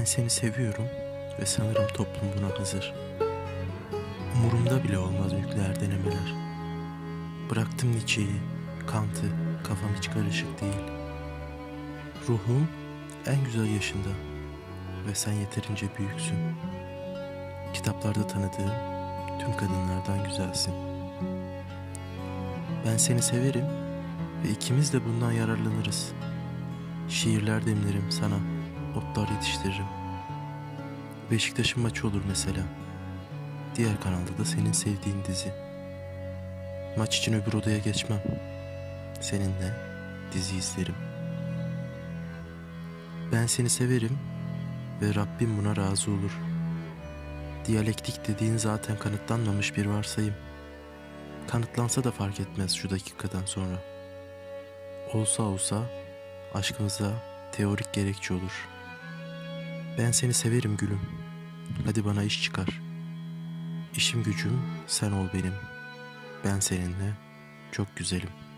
Ben seni seviyorum ve sanırım toplum buna hazır. Umurumda bile olmaz nükleer denemeler. Bıraktım Nietzsche'yi, Kant'ı, kafam hiç karışık değil. Ruhum en güzel yaşında ve sen yeterince büyüksün. Kitaplarda tanıdığım tüm kadınlardan güzelsin. Ben seni severim ve ikimiz de bundan yararlanırız. Şiirler demlerim sana, otlar yetiştiririm. Beşiktaş'ın maçı olur mesela. Diğer kanalda da senin sevdiğin dizi. Maç için öbür odaya geçmem. Seninle dizi izlerim. Ben seni severim ve Rabbim buna razı olur. Diyalektik dediğin zaten kanıtlanmamış bir varsayım. Kanıtlansa da fark etmez şu dakikadan sonra. Olsa olsa aşkımıza teorik gerekçe olur. Ben seni severim gülüm. Hadi bana iş çıkar. İşim gücüm sen ol benim. Ben seninle çok güzelim.''